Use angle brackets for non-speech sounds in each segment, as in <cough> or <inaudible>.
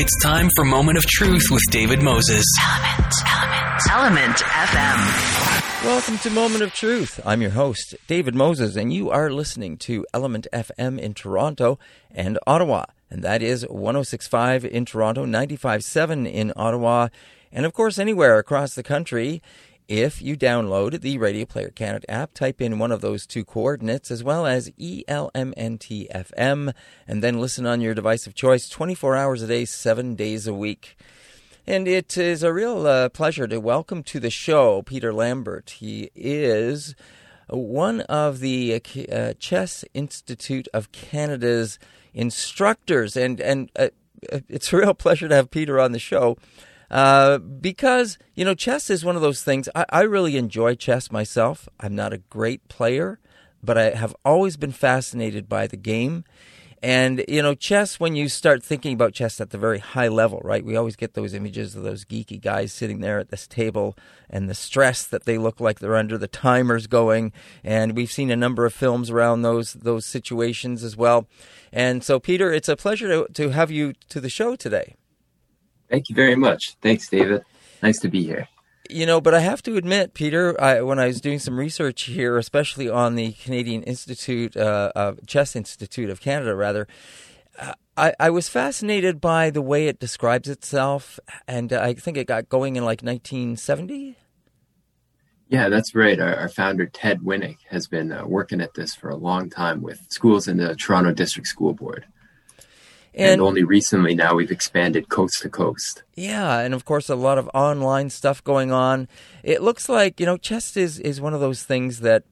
It's time for Moment of Truth with David Moses. Element, Element, Element FM. Welcome to Moment of Truth. I'm your host, David Moses, and you are listening to Element FM in Toronto and Ottawa. And that is 1065 in Toronto, 957 in Ottawa, and of course anywhere across the country. If you download the Radio Player Canada app, type in one of those two coordinates as well as ELMNTFM and then listen on your device of choice 24 hours a day, 7 days a week. And it is a real uh, pleasure to welcome to the show Peter Lambert. He is one of the uh, Chess Institute of Canada's instructors, and and uh, it's a real pleasure to have Peter on the show. Uh, because you know chess is one of those things I, I, really enjoy chess myself. I'm not a great player but i have always been fascinated by the game. And you know chess when you start thinking about chess at the very high level right we always get those images of those geeky guys sitting there at this table and the stress that they look like they're under the timers going. And we've seen a number of films around those those situations as well. And so peter it's a pleasure to, to have you to the show today Thank you very much. Thanks, David. Nice to be here. You know, but I have to admit, Peter, I, when I was doing some research here, especially on the Canadian Institute, uh, uh, Chess Institute of Canada, rather, uh, I, I, was fascinated by the way it describes itself, and I think it got going in like 1970. Yeah, that's right. Our, our founder, Ted Winnick, has been uh, working at this for a long time with schools in the Toronto District School Board. And, and, only recently now we've expanded coast to coast. Yeah, and of course a lot of online stuff going on. It looks like you know chess is is one of those things that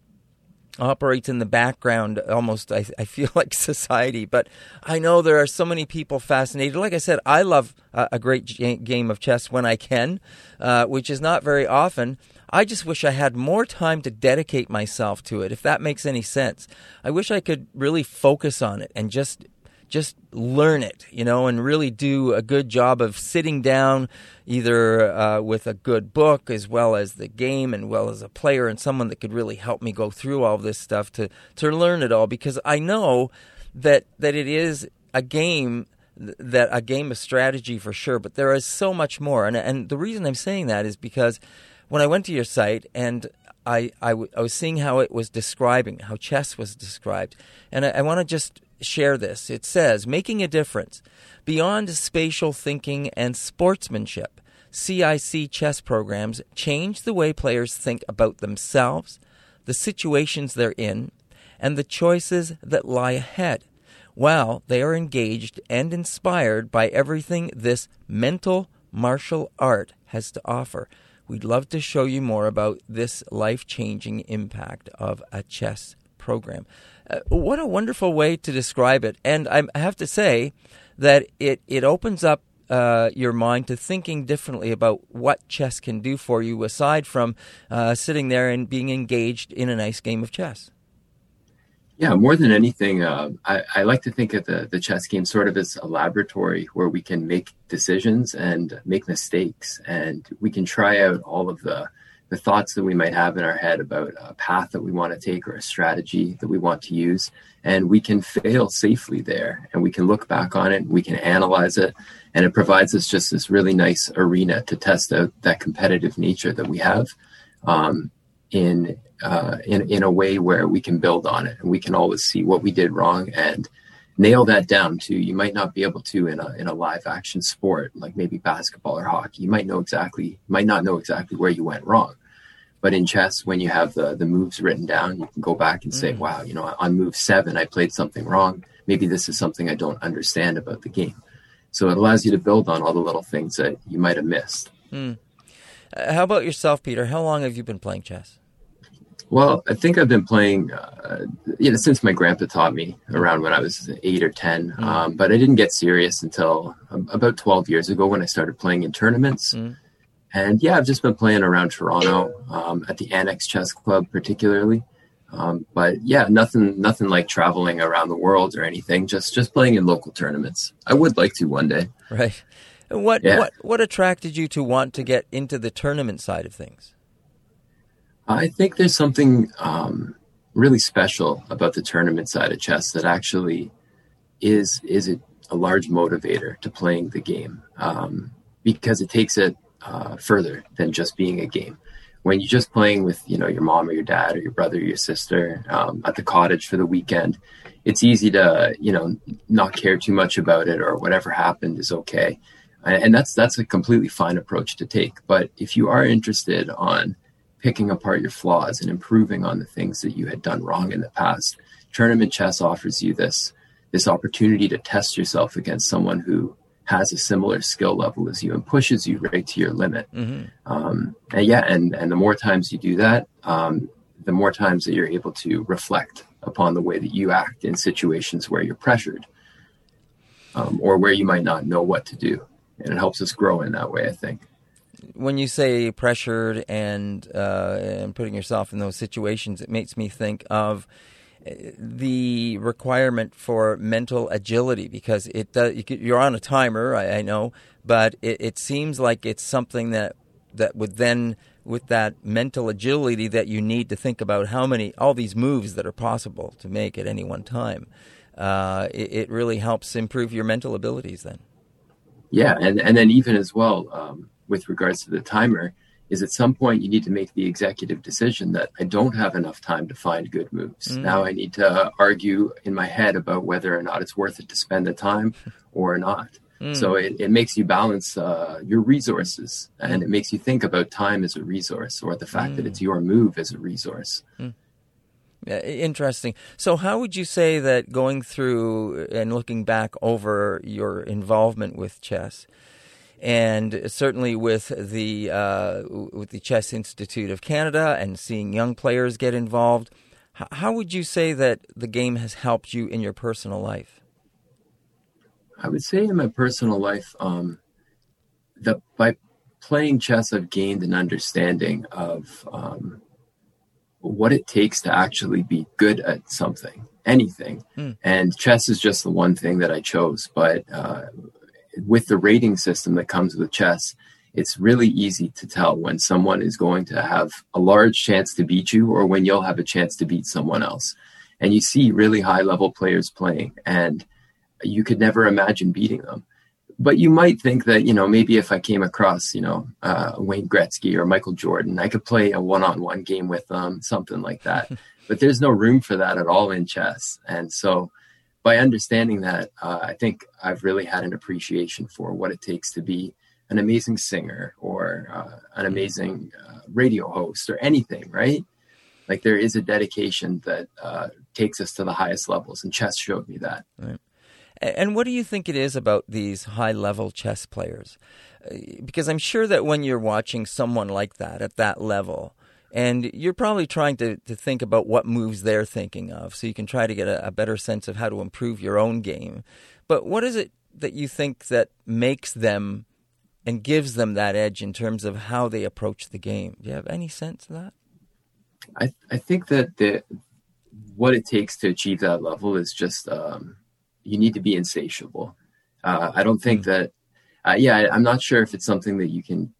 operates in the background almost I, I feel <laughs> like society but i know there are so many people fascinated like i said i love a, a great g- game of chess when i can uh, which is not very often i just wish i had more time to dedicate myself to it if that makes any sense i wish i could really focus on it and just just learn it, you know, and really do a good job of sitting down either uh, with a good book as well as the game and well as a player and someone that could really help me go through all this stuff to, to learn it all because I know that that it is a game that a game of strategy for sure, but there is so much more. And, and the reason I'm saying that is because when I went to your site and I, I, w- I was seeing how it was describing, how chess was described. And I, I want to just share this. It says, making a difference. Beyond spatial thinking and sportsmanship, CIC chess programs change the way players think about themselves, the situations they're in, and the choices that lie ahead, while they are engaged and inspired by everything this mental martial art has to offer. We'd love to show you more about this life changing impact of a chess program. Uh, what a wonderful way to describe it. And I have to say that it, it opens up uh, your mind to thinking differently about what chess can do for you aside from uh, sitting there and being engaged in a nice game of chess. Yeah, more than anything, uh, I, I, like to think of the, the chess game sort of as a laboratory where we can make decisions and make mistakes, and we can try out all of the the thoughts that we might have in our head about a path that we want to take or a strategy that we want to use. And we can fail safely there and we can look back on it, we can analyze it, and it provides us just this really nice arena to test out that competitive nature that we have um, in, uh, in, in a way where we can build on it and we can always see what we did wrong and nail that down too. You might not be able to in a in a live action sport like maybe basketball or hockey. You might know exactly might not know exactly where you went wrong. But in chess, when you have the the moves written down, you can go back and say, mm. "Wow, you know, on move seven, I played something wrong. Maybe this is something I don't understand about the game." So it allows you to build on all the little things that you might have missed. Mm. Uh, how about yourself, Peter? How long have you been playing chess? Well, I think I've been playing, uh, you know, since my grandpa taught me around when I was eight or 10. Mm. Um, but I didn't get serious until about 12 years ago when I started playing in tournaments. Mm. And yeah, I've just been playing around Toronto um, at the Annex Chess Club, particularly. Um, but yeah, nothing, nothing like traveling around the world or anything. Just, just playing in local tournaments. I would like to one day. Right. And what, yeah. what, what attracted you to want to get into the tournament side of things? I think there's something um, really special about the tournament side of chess that actually is is it a large motivator to playing the game um, because it takes it uh, further than just being a game. When you're just playing with, you know, your mom or your dad or your brother or your sister um, at the cottage for the weekend, it's easy to, you know, not care too much about it or whatever happened is okay, and that's that's a completely fine approach to take. But if you are interested on picking apart your flaws and improving on the things that you had done wrong in the past, tournament chess offers you this this opportunity to test yourself against someone who has a similar skill level as you and pushes you right to your limit. Mm-hmm. Um, and yeah, and and the more times you do that, um, the more times that you're able to reflect upon the way that you act in situations where you're pressured um, or where you might not know what to do, and it helps us grow in that way. I think. When you say pressured and uh, and putting yourself in those situations, it makes me think of the requirement for mental agility because it does, you're on a timer, I, I know, but it, it, seems like it's something that that would then, with that mental agility that you need to think about how many all these moves that are possible to make at any one time, uh, it, it, really helps improve your mental abilities. Then, yeah, and and then even as well um, with regards to the timer is at some point you need to make the executive decision that I don't have enough time to find good moves. Mm. Now I need to argue in my head about whether or not it's worth it to spend the time or not. Mm. So it, it makes you balance uh, your resources and it makes you think about time as a resource or the fact mm. that it's your move as a resource. Mm. Yeah, interesting. So, how would you say that going through and looking back over your involvement with chess, and certainly with the uh, with the Chess Institute of Canada and seeing young players get involved, how would you say that the game has helped you in your personal life? I would say in my personal life, um, that by playing chess, I've gained an understanding of um, what it takes to actually be good at something, anything. Mm. And chess is just the one thing that I chose. But uh, with the rating system that comes with chess, it's really easy to tell when someone is going to have a large chance to beat you or when you'll have a chance to beat someone else. And you see really high level players playing, and you could never imagine beating them. But you might think that, you know, maybe if I came across, you know, uh, Wayne Gretzky or Michael Jordan, I could play a one on one game with them, something like that. <laughs> but there's no room for that at all in chess. And so, by understanding that, uh, I think I've really had an appreciation for what it takes to be an amazing singer or uh, an amazing uh, radio host or anything, right? Like there is a dedication that uh, takes us to the highest levels, and chess showed me that. Right. And what do you think it is about these high level chess players? Uh, because I'm sure that when you're watching someone like that at that level, and you're probably trying to, to think about what moves they're thinking of so you can try to get a, a better sense of how to improve your own game. But what is it that you think that makes them and gives them that edge in terms of how they approach the game? Do you have any sense of that? I, I think that the, what it takes to achieve that level is just um, you need to be insatiable. Uh, I don't think mm. that, uh, yeah, I'm not sure if it's something that you can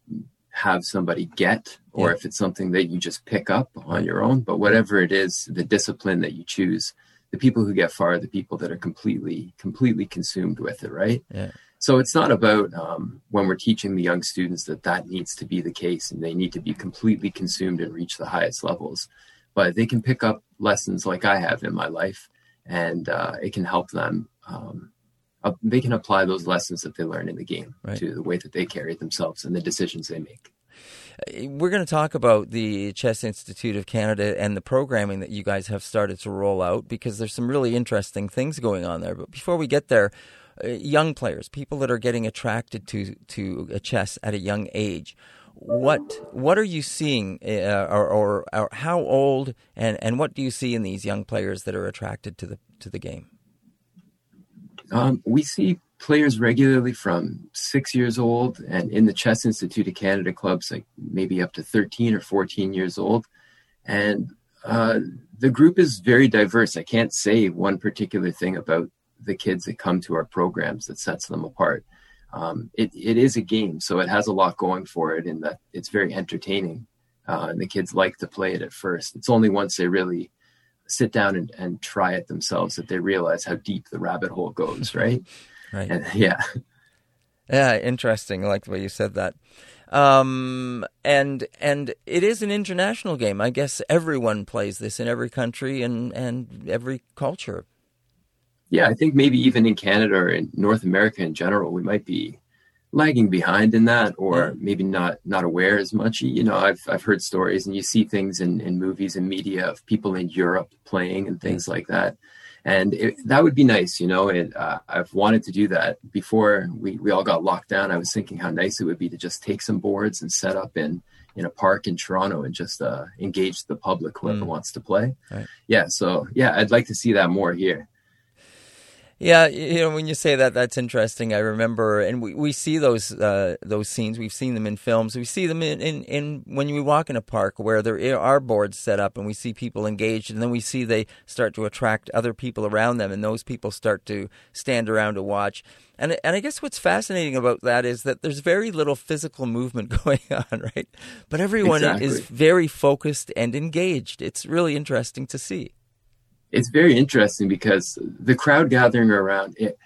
have somebody get or yeah. if it's something that you just pick up on your own but whatever it is the discipline that you choose the people who get far are the people that are completely completely consumed with it right yeah. so it's not about um, when we're teaching the young students that that needs to be the case and they need to be completely consumed and reach the highest levels but they can pick up lessons like i have in my life and uh, it can help them um, they can apply those lessons that they learn in the game right. to the way that they carry themselves and the decisions they make. Uh, we're going to talk about the Chess Institute of Canada and the programming that you guys have started to roll out because there's some really interesting things going on there. But before we get there, uh, young players, people that are getting attracted to to chess at a young age, what what are you seeing, uh, or, or, or how old and, and what do you see in these young players that are attracted to the to the game? Um, we see players regularly from six years old and in the Chess Institute of Canada clubs, like maybe up to 13 or 14 years old. And uh, the group is very diverse. I can't say one particular thing about the kids that come to our programs that sets them apart. Um, it, it is a game, so it has a lot going for it in that it's very entertaining. Uh, and the kids like to play it at first. It's only once they really sit down and, and try it themselves that they realize how deep the rabbit hole goes, <laughs> right? Right. And yeah, Yeah, interesting. I like the way you said that. Um, and and it is an international game. I guess everyone plays this in every country and and every culture. yeah, I think maybe even in Canada or in North America in general, we might be lagging behind in that, or maybe not not aware as much. You know, I've I've heard stories, and you see things in in movies and media of people in Europe playing and things like that. And it, that would be nice, you know. And uh, I've wanted to do that before we, we all got locked down. I was thinking how nice it would be to just take some boards and set up in in a park in Toronto and just uh, engage the public, whoever Mm. wants to play. Right. Yeah, so yeah, I'd like to see that more here. Yeah, you know, when you say that, that's interesting. I remember, and we, we see those uh, those scenes. We've seen them in films. We see them in, in, in when we walk in a park where there are boards set up, and we see people engaged, and then we see they start to attract other people around them, and those people start to stand around to watch. And and I guess what's fascinating about that is that there's very little physical movement <laughs> going on, right? But everyone is very focused and engaged. It's really interesting to see. It's very interesting because the crowd gathering around it,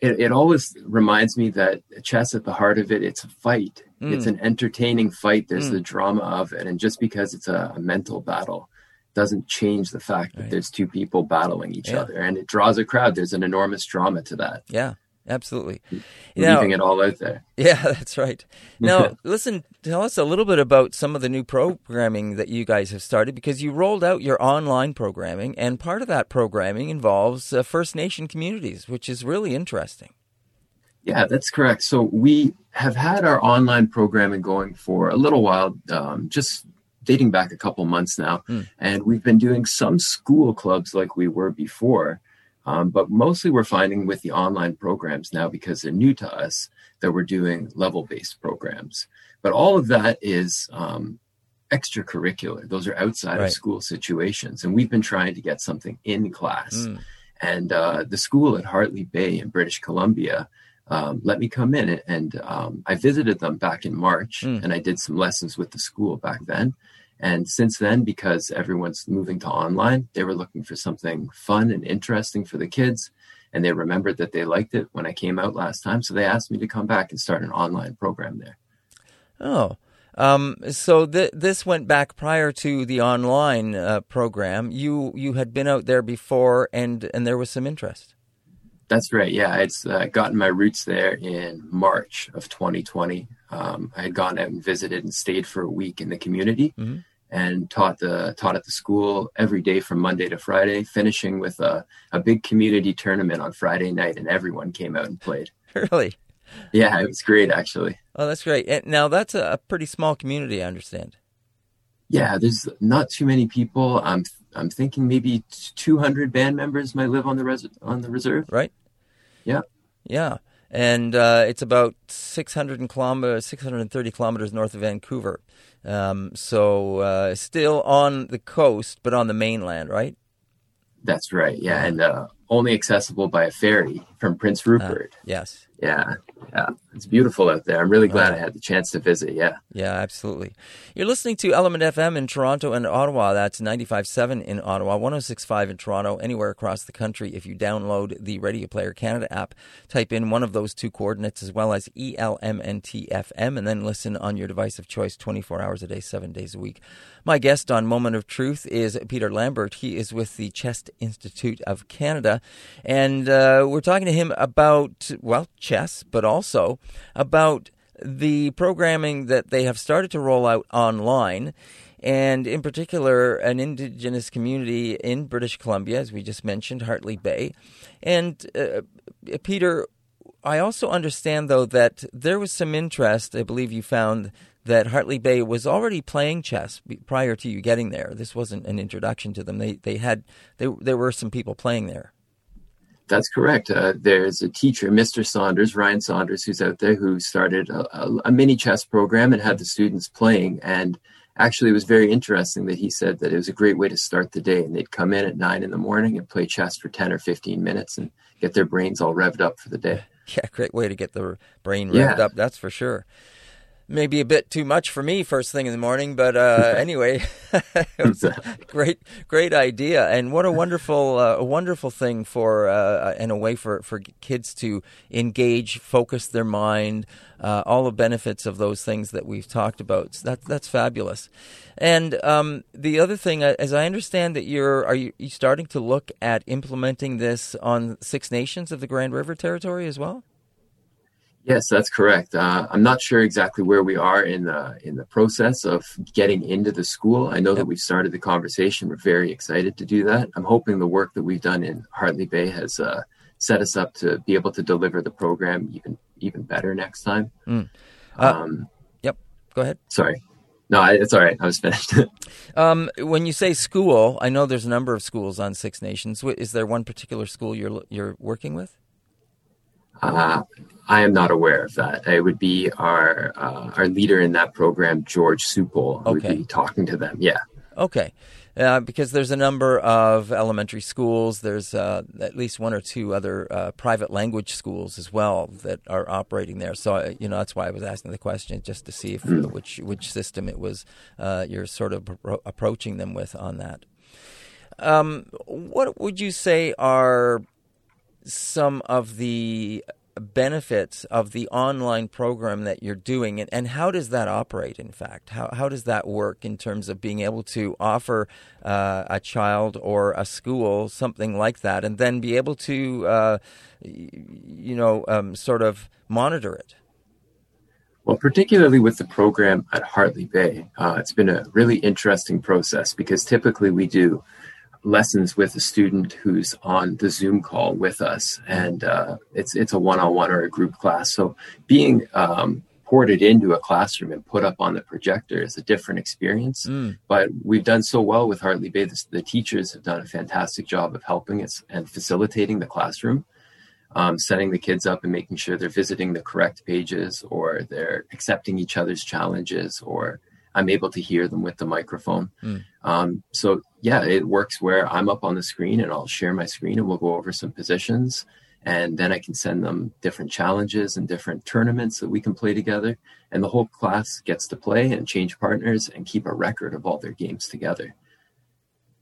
it, it always reminds me that chess at the heart of it, it's a fight. Mm. It's an entertaining fight. There's Mm. the drama of it. And just because it's a, a mental battle doesn't change the fact that Right. there's two people battling each Yeah. other and it draws a crowd. There's an enormous drama to that. Yeah, absolutely. Now- Leaving it all out there. <laughs> Yeah, that's right. Now, <laughs> listen, tell us a little bit about some of the new programming that you guys have started because you rolled out your online programming, and part of that programming involves uh, First Nation communities, which is really interesting. Yeah, that's correct. So we have had our online programming going for a little while, um, just dating back a couple months now, Mm. and we've been doing some school clubs like we were before, um, but mostly we're finding with the online programs now because they're new to us that we're doing level-based programs. But all of that is um, extracurricular; those are outside Right. of school situations, and we've been trying to get something in class. Mm. And uh, the school at Hartley Bay in British Columbia um, let me come in, and um, I visited them back in March, Mm. and I did some lessons with the school back then. And since then, because everyone's moving to online, they were looking for something fun and interesting for the kids. And they remembered that they liked it when I came out last time. So they asked me to come back and start an online program there. Oh. Um, so th- this went back prior to the online uh, program. You you had been out there before, and and there was some interest. That's right. Yeah, it's uh, gotten my roots there in March of 2020. Um, I had gone out and visited and stayed for a week in the community Mhm. and taught the taught at the school every day from Monday to Friday, finishing with a, a big community tournament on Friday night, and everyone came out and played. <laughs> really? Yeah, it was great actually. Oh, that's great. And now that's a, a pretty small community, I understand. Yeah, there's not too many people. I'm I'm thinking maybe 200 band members might live on the res- on the reserve. right? Yeah. Yeah. And uh, it's about 600 and kilometers, 630 kilometers north of Vancouver. Um, so uh, still on the coast, but on the mainland, right? That's right. Yeah, and uh, only accessible by a ferry from Prince uh, Rupert. Yes. Yeah, yeah, it's beautiful out there. I'm really glad Wow. I had the chance to visit. Yeah, Yeah, absolutely. You're listening to Element FM in Toronto and Ottawa. That's 95.7 in Ottawa, 106.5 in Toronto, anywhere across the country. If you download the Radio Player Canada app, type in one of those two coordinates as well as ELMNTFM and then listen on your device of choice 24 hours a day, seven days a week. My guest on Moment of Truth is Peter Lambert. He is with the Chess Institute of Canada. And uh, we're talking to him about, well, chess, but also about the programming that they have started to roll out online. And in particular, an indigenous community in British Columbia, as we just mentioned, Hartley Bay. And uh, Peter, I also understand, though, that there was some interest. I believe you found that Hartley Bay was already playing chess prior to you getting there. This wasn't an introduction to them. They they had they, there were some people playing there. That's correct. Uh, there's a teacher, Mr. Saunders, Ryan Saunders, who's out there who started a, a, a mini chess program and had the students playing. And actually, it was very interesting that he said that it was a great way to start the day. And they'd come in at nine in the morning and play chess for 10 or 15 minutes and get their brains all revved up for the day. <laughs> Yeah, great way to get the brain Yeah. revved up. That's for sure. Maybe a bit too much for me first thing in the morning, but uh, <laughs> anyway, <laughs> it was a great, great idea, and what a wonderful, uh, a wonderful thing for uh, and a way for for kids to engage, focus their mind, uh, all the benefits of those things that we've talked about. So that that's fabulous. And um, the other thing, uh, as I understand that you're are you, you starting to look at implementing this on Six Nations of the Grand River Territory as well? Yes, that's correct. Uh, I'm not sure exactly where we are in the in the process of getting into the school. I know yep. that we've started the conversation. We're very excited to do that. I'm hoping the work that we've done in Hartley Bay has uh, set us up to be able to deliver the program even even better next time. Mm. Uh, um, yep. Go ahead. Sorry. No, it's all right. I was finished. <laughs> um, when you say school, I know there's a number of schools on Six Nations. Is there one particular school you're you're working with? Uh, I am not aware of that. It would be our uh, our leader in that program, George okay. would be talking to them. Yeah. Okay. Uh, because there's a number of elementary schools. There's uh, at least one or two other uh, private language schools as well that are operating there. So uh, you know that's why I was asking the question just to see if, mm. which which system it was uh, you're sort of pro- approaching them with on that. Um, what would you say are some of the benefits of the online program that you're doing and, and how does that operate in fact? How, how does that work in terms of being able to offer uh, a child or a school something like that and then be able to uh, you know um, sort of monitor it? Well, particularly with the program at Hartley Bay, uh, it's been a really interesting process because typically we do lessons with a student who's on the Zoom call with us, and uh, it's it's a one-on-one or a group class. So being um, ported into a classroom and put up on the projector is a different experience. Mm. But we've done so well with Hartley Bay. The, the, teachers have done a fantastic job of helping us and facilitating the classroom, um, setting the kids up and making sure they're visiting the correct pages or they're accepting each other's challenges or I'm able to hear them with the microphone. Mm. Um, so yeah, it works where I'm up on the screen and I'll share my screen and we'll go over some positions and then I can send them different challenges and different tournaments that we can play together. And the whole class gets to play and change partners and keep a record of all their games together.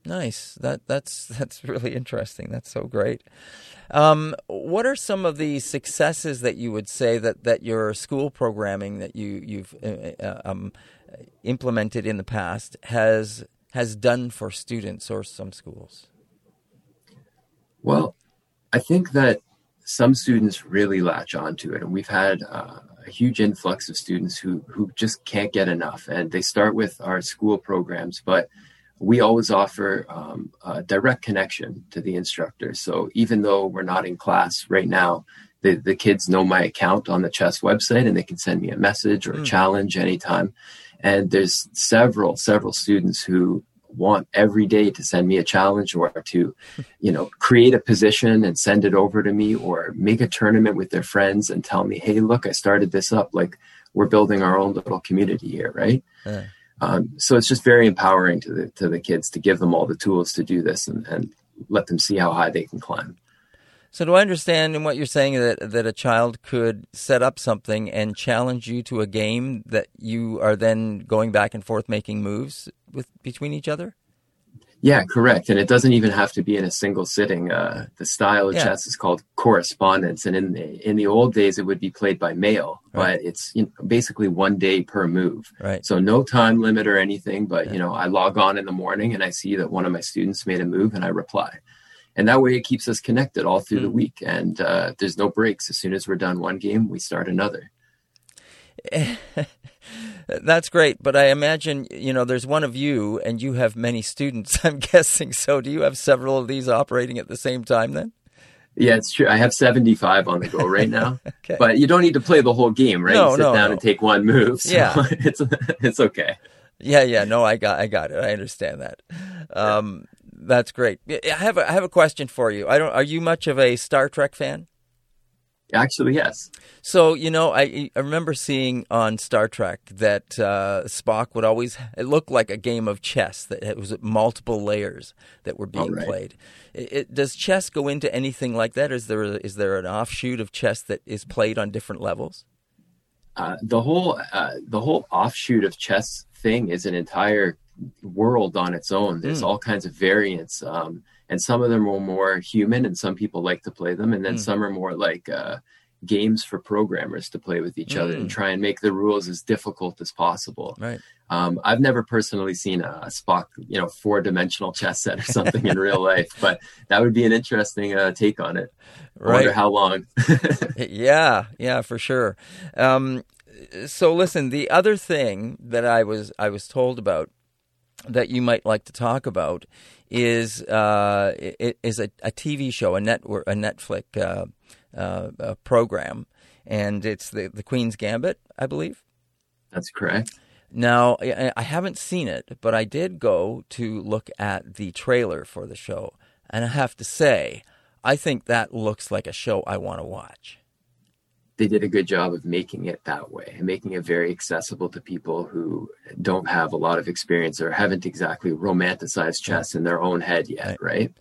Nice. That that's <laughs> that's really interesting. That's so great. Um, what are some of the successes that you would say that, that your school programming that you you've uh, uh um, implemented in the past has has done for students or some schools? Well, I think that some students really latch onto it, and we've had uh, a huge influx of students who who just can't get enough, and they start with our school programs, but we always offer um, a direct connection to the instructor. So even though we're not in class right now, the, the kids know my account on the chess website and they can send me a message or a mm. challenge anytime. And there's several, several students who want every day to send me a challenge or to, you know, create a position and send it over to me or make a tournament with their friends and tell me, hey, look, I started this up. Like we're building our own little community here, right? Yeah. Um, so it's just very empowering to the to the kids to give them all the tools to do this and, and let them see how high they can climb. So do I understand in what you're saying that that a child could set up something and challenge you to a game that you are then going back and forth making moves with between each other? Yeah, correct. And it doesn't even have to be in a single sitting. Uh, the style of yeah. chess is called correspondence, and in the in the old days it would be played by mail, right. but it's you know, basically one day per move. Right. So no time limit or anything. But yeah. you know, I log on in the morning and I see that one of my students made a move, and I reply and that way it keeps us connected all through mm. the week and uh, there's no breaks as soon as we're done one game we start another <laughs> that's great but i imagine you know there's one of you and you have many students <laughs> i'm guessing so do you have several of these operating at the same time then yeah, it's true. I have 75 on the go right now. <laughs> okay. But you don't need to play the whole game, right? No, you sit no, down no. and take one move. So yeah. it's it's okay. Yeah, yeah. No, I got I got it. I understand that. Um, that's great. I have a, I have a question for you. I don't. Are you much of a Star Trek fan? Actually, yes. So you know, I, I remember seeing on Star Trek that uh, Spock would always it looked like a game of chess that it was multiple layers that were being right. played. It, it, does chess go into anything like that? Is there a, is there an offshoot of chess that is played on different levels? uh, the whole uh, the whole offshoot of chess thing is an entire world on its own. There's Mm. all kinds of variants, um, and some of them are more human, and some people like to play them, and then Mm. some are more like uh, games for programmers to play with each other Mm. and try and make the rules as difficult as possible. Right. Um, I've never personally seen a, a Spock, you know, four dimensional chess set or <laughs> something in real life, but that would be an interesting uh, take on it. I wonder how long. <laughs> Yeah, yeah, for sure. Um, so listen, the other thing that I was I was told about that you might like to talk about is uh, it, is a, a TV show, a network, a Netflix uh, uh, program, and it's the the Queen's Gambit, I believe. That's correct. Now, I haven't seen it, but I did go to look at the trailer for the show, and I have to say, I think that looks like a show I want to watch. They did a good job of making it that way and making it very accessible to people who don't have a lot of experience or haven't exactly romanticized chess in their own head yet, right?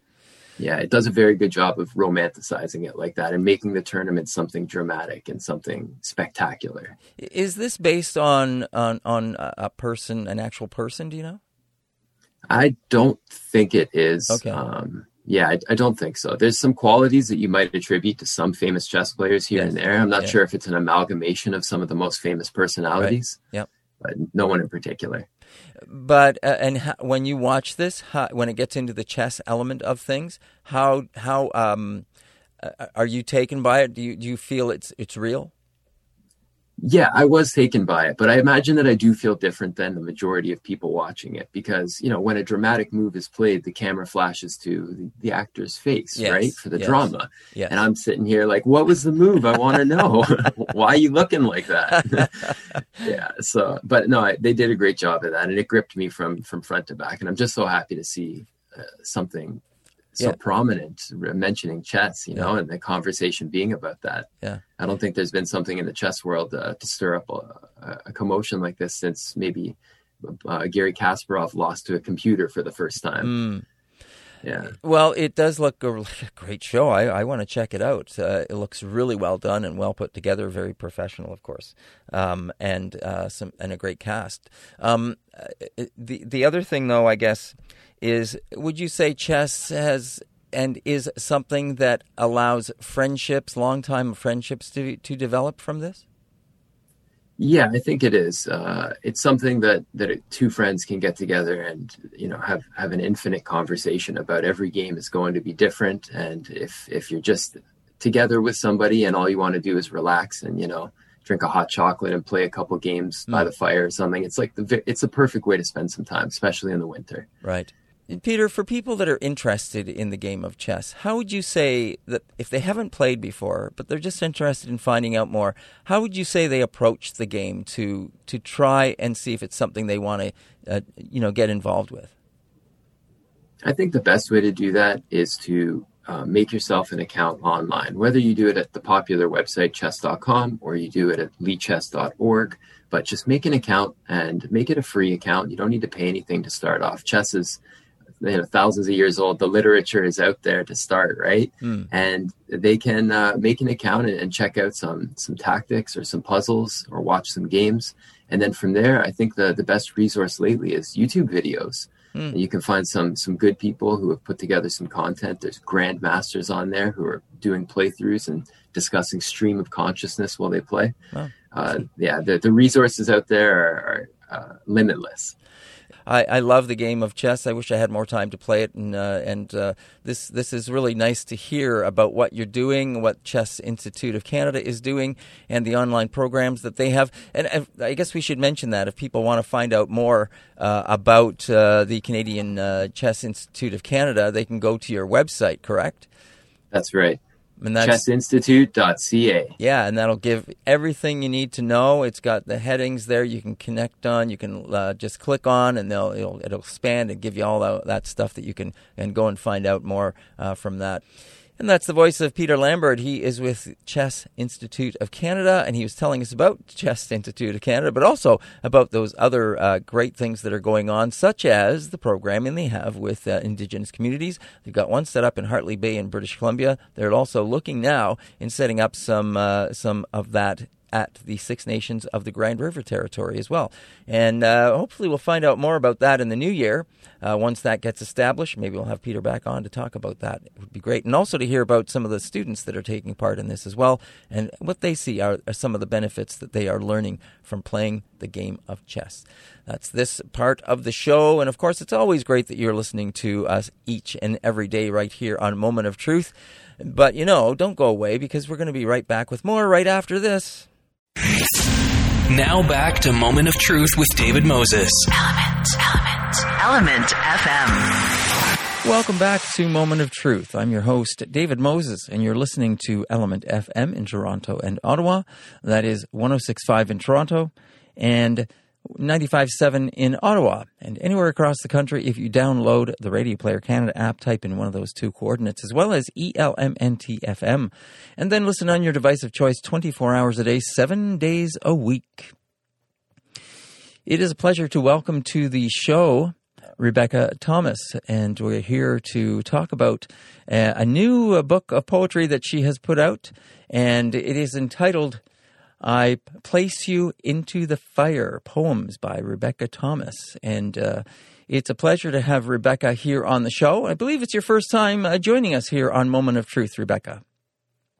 Yeah, it does a very good job of romanticizing it like that and making the tournament something dramatic and something spectacular. Is this based on on on a a person, an actual person? Do you know? I don't think it is. Okay. Um, yeah, I, I don't think so. There's some qualities that you might attribute to some famous chess players here Yes. and there. I'm not Yeah. sure if it's an amalgamation of some of the most famous personalities. Yep. But no one in particular. But uh, and how, when you watch this, how, when it gets into the chess element of things, how how um, uh, are you taken by it? Do you do you feel it's it's real? Yeah, I was taken by it, but I imagine that I do feel different than the majority of people watching it because, you know, when a dramatic move is played, the camera flashes to the, the actor's face, Yes, right? For the yes, drama. Yes. And I'm sitting here like, what was the move? I want to know. <laughs> <laughs> Why are you looking like that? <laughs> yeah. So, but no, I, they did a great job of that, and it gripped me from from front to back. And I'm just so happy to see uh, something so Yeah. prominent mentioning chess, you know, and the conversation being about that. Yeah. I don't think there's been something in the chess world uh, to stir up a, a commotion like this since maybe uh, Garry Kasparov lost to a computer for the first time. Mm. Yeah. Well, it does look a <laughs> great show. I, I want to check it out. Uh, it looks really well done and well put together. Very professional, of course, um, and uh, some and a great cast. Um, uh, the the other thing, though, I guess, is would you say chess has and is something that allows friendships, long time friendships, to to develop from this? Yeah, I think it is. Uh, it's something that that two friends can get together and you know have have an infinite conversation about. Every game is going to be different, and if if you're just together with somebody and all you want to do is relax and you know drink a hot chocolate and play a couple games by the fire or something, it's like the it's a perfect way to spend some time, especially in the winter. Right. Peter, for people that are interested in the game of chess, how would you say that if they haven't played before, but they're just interested in finding out more, how would you say they approach the game to to try and see if it's something they want to, uh, you know, get involved with? I think the best way to do that is to uh, make yourself an account online, whether you do it at the popular website chess.com or you do it at lichess.org. But just make an account and make it a free account. You don't need to pay anything to start off. Chess is you know, thousands of years old. The literature is out there to start, right? Mm. And they can uh, make an account and, and check out some some tactics or some puzzles or watch some games. And then from there, I think the the best resource lately is YouTube videos. Hmm. And you can find some some good people who have put together some content. There's grandmasters on there who are doing playthroughs and discussing stream of consciousness while they play. Wow. Uh, yeah, the, the resources out there are, are uh, limitless. I, I love the game of chess. I wish I had more time to play it, and uh, and uh, this this is really nice to hear about what you're doing, what Chess Institute of Canada is doing, and the online programs that they have. And uh, I guess we should mention that if people want to find out more uh, about uh, the Canadian uh, Chess Institute of Canada, they can go to your website. Correct? That's right. And that's Chessinstitute.ca. yeah, and that'll give everything you need to know. It's got the headings there you can connect on. You can uh, just click on, and they'll it'll, it'll expand and give you all that, that stuff that you can and go and find out more uh, from that. And that's the voice of Peter Lambert. He is with Chess Institute of Canada, and he was telling us about Chess Institute of Canada, but also about those other uh, great things that are going on, such as the programming they have with uh, Indigenous communities. They've got one set up in Hartley Bay in British Columbia. They're also looking now in setting up some uh, some of that at the Six Nations of the Grand River Territory as well. And uh, hopefully, we'll find out more about that in the new year. Uh, once that gets established, maybe we'll have Peter back on to talk about that. It would be great. And also to hear about some of the students that are taking part in this as well and what they see are, are some of the benefits that they are learning from playing the game of chess. That's this part of the show. And of course, it's always great that you're listening to us each and every day right here on Moment of Truth. But you know, don't go away because we're going to be right back with more right after this. Now back to Moment of Truth with David Moses. Element, Element, Element FM. Welcome back to Moment of Truth. I'm your host, David Moses, and you're listening to Element FM in Toronto and Ottawa. That is 1065 in Toronto and 95.7 in Ottawa. And anywhere across the country, if you download the Radio Player Canada app, type in one of those two coordinates, as well as ELMNTFM, and then listen on your device of choice 24 hours a day, seven days a week. It is a pleasure to welcome to the show Rebecca Thomas, and we're here to talk about uh, a new book of poetry that she has put out, and it is entitled I Place You Into the Fire Poems by Rebecca Thomas. And uh, it's a pleasure to have Rebecca here on the show. I believe it's your first time uh, joining us here on Moment of Truth, Rebecca.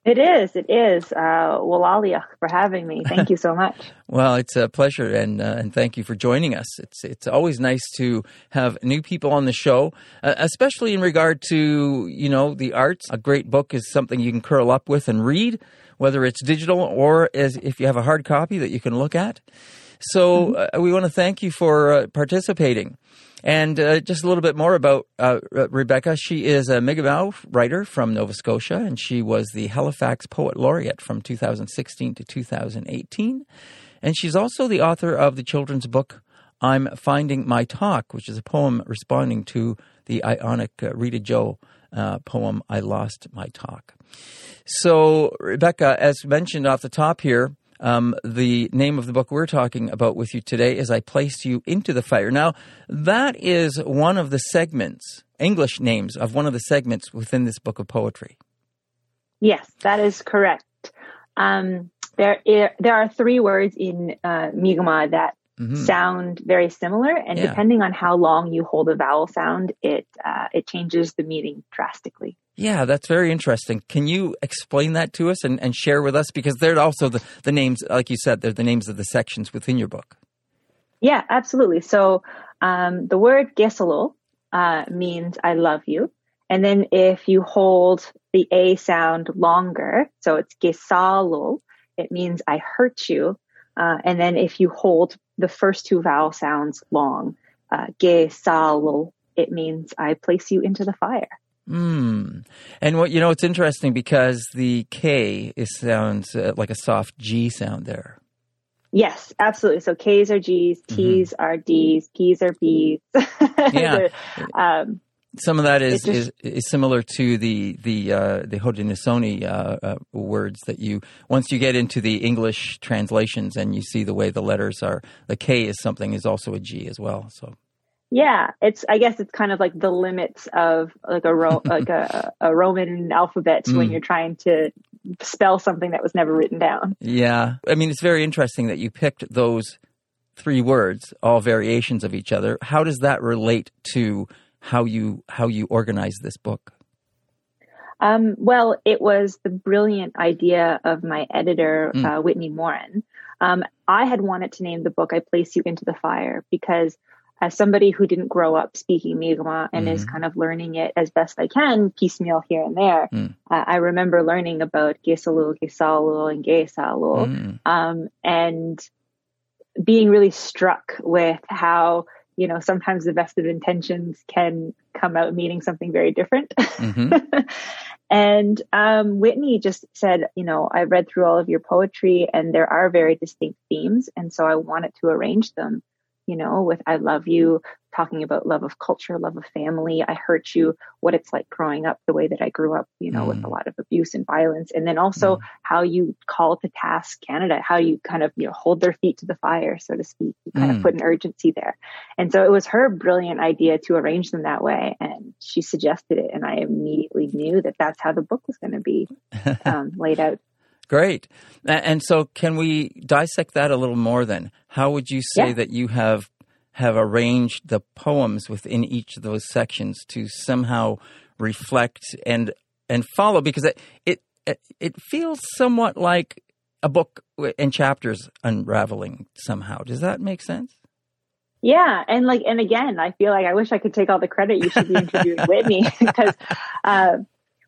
It is. It is. Uh, Walalia for having me. Thank you so <laughs> much. well, it's a pleasure, and uh, and thank you for joining us. It's it's always nice to have new people on the show, uh, especially in regard to you know the arts. A great book is something you can curl up with and read whether it's digital or as if you have a hard copy that you can look at. So mm-hmm. uh, we want to thank you for uh, participating. And uh, just a little bit more about uh, Rebecca. She is a Mi'kmaq writer from Nova Scotia, and she was the Halifax Poet Laureate from 2016 to 2018. And she's also the author of the children's book I'm Finding My Talk, which is a poem responding to the Ionic uh, Rita Joe uh, poem I Lost My Talk. So, Rebecca, as mentioned off the top here, um, the name of the book we're talking about with you today is I Placed You Into the Fire. Now, that is one of the segments, English names of one of the segments within this book of poetry. Yes, that is correct. Um, there, there are three words in uh, Mi'kmaq that mm-hmm. sound very similar, and yeah. depending on how long you hold a vowel sound, it uh, it changes the meaning drastically. Yeah, that's very interesting. Can you explain that to us and, and share with us? Because they're also the, the names, like you said, they're the names of the sections within your book. Yeah, absolutely. So um, the word gesalo uh, means I love you. And then if you hold the A sound longer, so it's gesalo, it means I hurt you. Uh, and then if you hold the first two vowel sounds long, uh, gesalo, it means I place you into the fire. Hmm. And what you know, it's interesting because the K is sounds uh, like a soft G sound there. Yes, absolutely. So K's are G's, mm-hmm. T's mm-hmm. are D's, P's are B's. <laughs> yeah. um, Some of that is, just, is, is similar to the the uh, the Haudenosaunee uh, uh, words that you once you get into the English translations and you see the way the letters are. The K is something is also a G as well. So yeah, it's I guess it's kind of like the limits of like a ro- <laughs> like a, a Roman alphabet mm. when you're trying to spell something that was never written down. Yeah, I mean it's very interesting that you picked those three words, all variations of each other. How does that relate to how you how you organize this book? Um, well, it was the brilliant idea of my editor, mm. uh, Whitney Moran. Um, I had wanted to name the book "I Place You into the Fire" because as somebody who didn't grow up speaking Mi'kmaq and mm-hmm. is kind of learning it as best I can, piecemeal here and there, mm. uh, I remember learning about Gesalul, Gesalul, and Gesalul, mm. um, and being really struck with how you know sometimes the best of intentions can come out meaning something very different. Mm-hmm. <laughs> and um, Whitney just said, you know, I read through all of your poetry, and there are very distinct themes, and so I wanted to arrange them you know, with I love you, talking about love of culture, love of family, I hurt you, what it's like growing up the way that I grew up, you know, mm. with a mm. lot of abuse and violence. And then also mm. how you call to task Canada, how you kind of, you know, hold their feet to the fire, so to speak. You kind mm. of put an urgency there. And so it was her brilliant idea to arrange them that way. And she suggested it. And I immediately knew that that's how the book was going to be <laughs> um, laid out. Great. And so, can we dissect that a little more then? How would you say Yeah. that you have have arranged the poems within each of those sections to somehow reflect and and follow? Because it it it feels somewhat like a book in chapters unraveling somehow. Does that make sense? Yeah, and like, and again, I feel like I wish I could take all the credit. You should be <laughs> interviewing Whitney <laughs> because uh,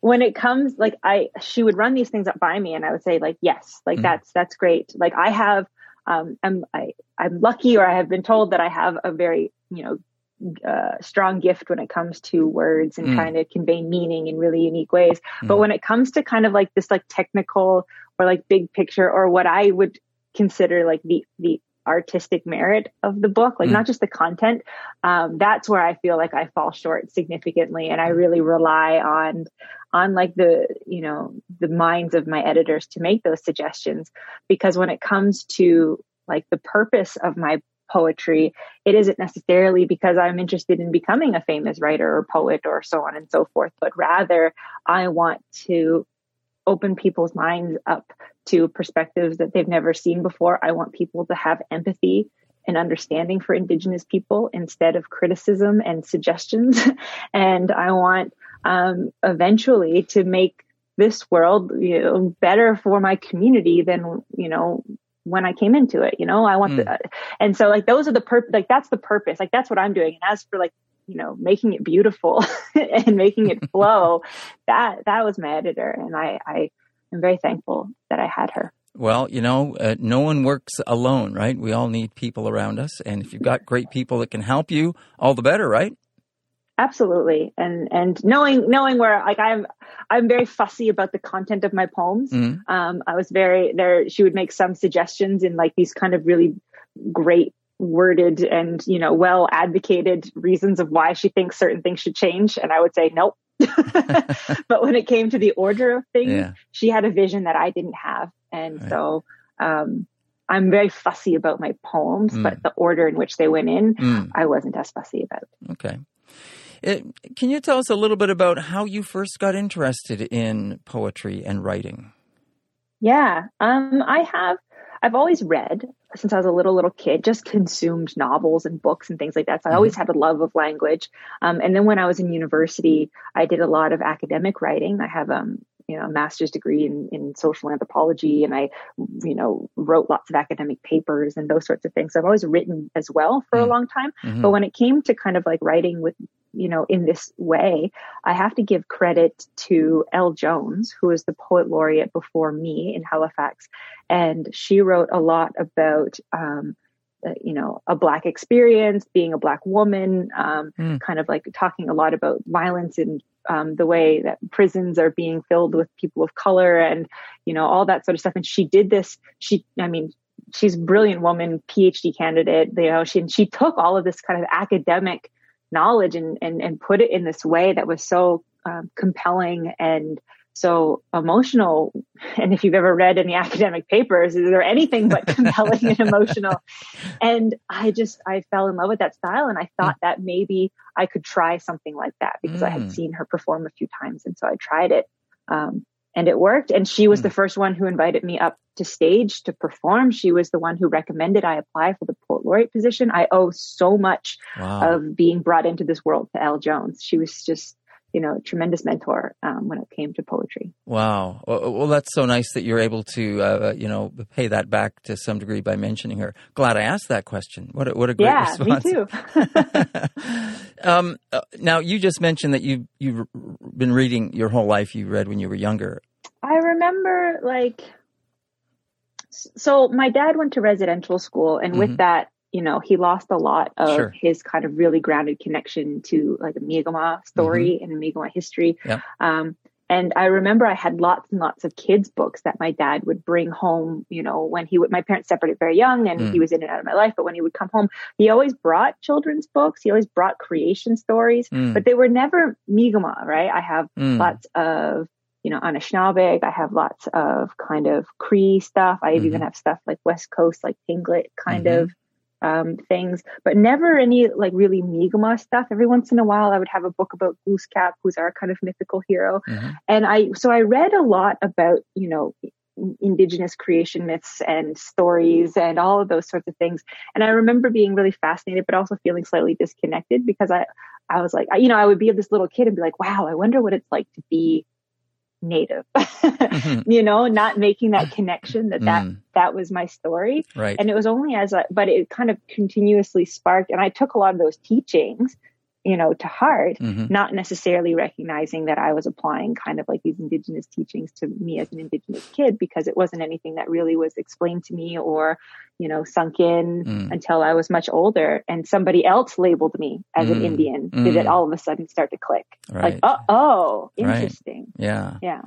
when it comes, like, I she would run these things up by me, and I would say, like, yes, like Mhm. that's that's great. Like, I have, um, I'm I, I'm lucky, or I have been told that I have a very, you know, uh, strong gift when it comes to words and Mm. kind of convey meaning in really unique ways. But Mhm. when it comes to kind of like this, like technical or like big picture, or what I would consider like the the artistic merit of the book, like Mm. not just the content, um, that's where I feel like I fall short significantly, and I really rely on on like the you know the minds of my editors to make those suggestions because when it comes to like the purpose of my poetry it isn't necessarily because i'm interested in becoming a famous writer or poet or so on and so forth but rather i want to open people's minds up to perspectives that they've never seen before i want people to have empathy and understanding for indigenous people instead of criticism and suggestions <laughs> and i want um, eventually to make this world you know, better for my community than you know when I came into it. You know, I want the, and so like those are the purpose. Like that's the purpose. Like that's what I'm doing. And as for like you know making it beautiful <laughs> and making it <laughs> flow, that that was my editor, and I I am very thankful that I had her. Well, you know, uh, no one works alone, right? We all need people around us, and if you've got great people that can help you, all the better, right? Absolutely, and and knowing knowing where like I'm I'm very fussy about the content of my poems. Mhm. Um, I was very there. She would make some suggestions in like these kind of really great worded and you know well advocated reasons of why she thinks certain things should change, and I would say nope. <laughs> <laughs> but when it came to the order of things, Yeah. she had a vision that I didn't have, and Right. so um, I'm very fussy about my poems, Mm. but the order in which they went in, Mm, I wasn't as fussy about. okay. Uh, can you tell us a little bit about how you first got interested in poetry and writing? Yeah, um, I have. I've always read since I was a little little kid. Just consumed novels and books and things like that. So I always had a love of language. Um, and then when I was in university, I did a lot of academic writing. I have um, you know, a master's degree in, in social anthropology, and I, you know, wrote lots of academic papers and those sorts of things. So I've always written as well for a Mm. long time. Mhm. But when it came to kind of like writing with, you know, in this way, I have to give credit to El Jones, who was the poet laureate before me in Halifax. And she wrote a lot about, um, uh, you know, a black experience, being a black woman, um, Mm. kind of like talking a lot about violence and um, the way that prisons are being filled with people of color and, you know, all that sort of stuff. And she did this. She, I mean, she's a brilliant woman, PhD candidate. You know, she and she took all of this kind of academic knowledge and and and put it in this way that was so um, compelling and so emotional. <laughs> And if you've ever read any academic papers, is there anything but <laughs> compelling and emotional? And I just I fell in love with that style, and I thought that maybe I could try something like that because I Mm. had seen her perform a few times, and so I tried it. Um, and it worked. And she was Mm. the first one who invited me up to stage to perform. She was the one who recommended I apply for the poet laureate position. I owe so much Wow. of being brought into this world to El Jones. She was just, you know, tremendous mentor um, when it came to poetry. Wow. Well, well, that's so nice that you're able to, uh, you know, pay that back to some degree by mentioning her. Glad I asked that question. What a, what a great yeah, response. me too. <laughs> um, uh, now, you just mentioned that you you've been reading your whole life. You read when you were younger. I remember like, so my dad went to residential school, and Mhm. with that, you know, he lost a lot of Sure. his kind of really grounded connection to like a Mi'kmaq story and a Mi'kmaq history. Yep. Um, and I remember I had lots and lots of kids' books that my dad would bring home. You know, when he would, my parents separated very young, and Mm. he was in and out of my life. But when he would come home, he always brought children's books. He always brought creation stories, Mm, but they were never Mi'kmaq, right? I have mm, lots of you know Anishinaabe. I have lots of kind of Cree stuff. I Mhm. even have stuff like West Coast, like Tlingit kind Mhm. of um, things, but never any like really Mi'kmaq stuff. Every once in a while, I would have a book about Glooskap, who's our kind of mythical hero. mhm. And I, so I read a lot about, you know, indigenous creation myths and stories and all of those sorts of things. And I remember being really fascinated, but also feeling slightly disconnected because I, I was like, I, you know, I would be this little kid and be like, wow, I wonder what it's like to be native <laughs> mm-hmm. you know not making that connection that that mm. that was my story right and it was only as I, but it kind of continuously sparked and i took a lot of those teachings you know, to heart, mm-hmm. not necessarily recognizing that I was applying kind of like these indigenous teachings to me as an indigenous kid because it wasn't anything that really was explained to me or, you know, sunk in mm. until I was much older and somebody else labeled me as mm. an Indian. Mm. Did it all of a sudden start to click? Right. Like, oh, oh, interesting. Right. Yeah. Yeah.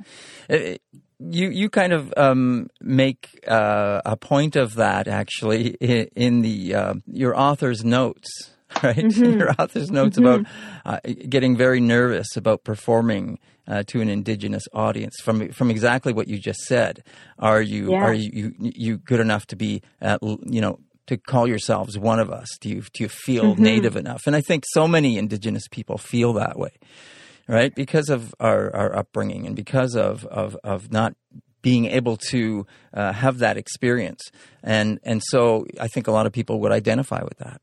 It, you you kind of um, make uh, a point of that actually in, <laughs> in the uh, your author's notes <laughs> right? Mm-hmm. Your author's notes mm-hmm. about uh, getting very nervous about performing uh, to an indigenous audience. From from exactly what you just said, are you yeah. are you, you, you good enough to be uh, you know to call yourselves one of us? Do you do you feel mm-hmm. native enough? And I think so many indigenous people feel that way, right? Because of our, our upbringing and because of of of not being able to uh, have that experience. And and so I think a lot of people would identify with that.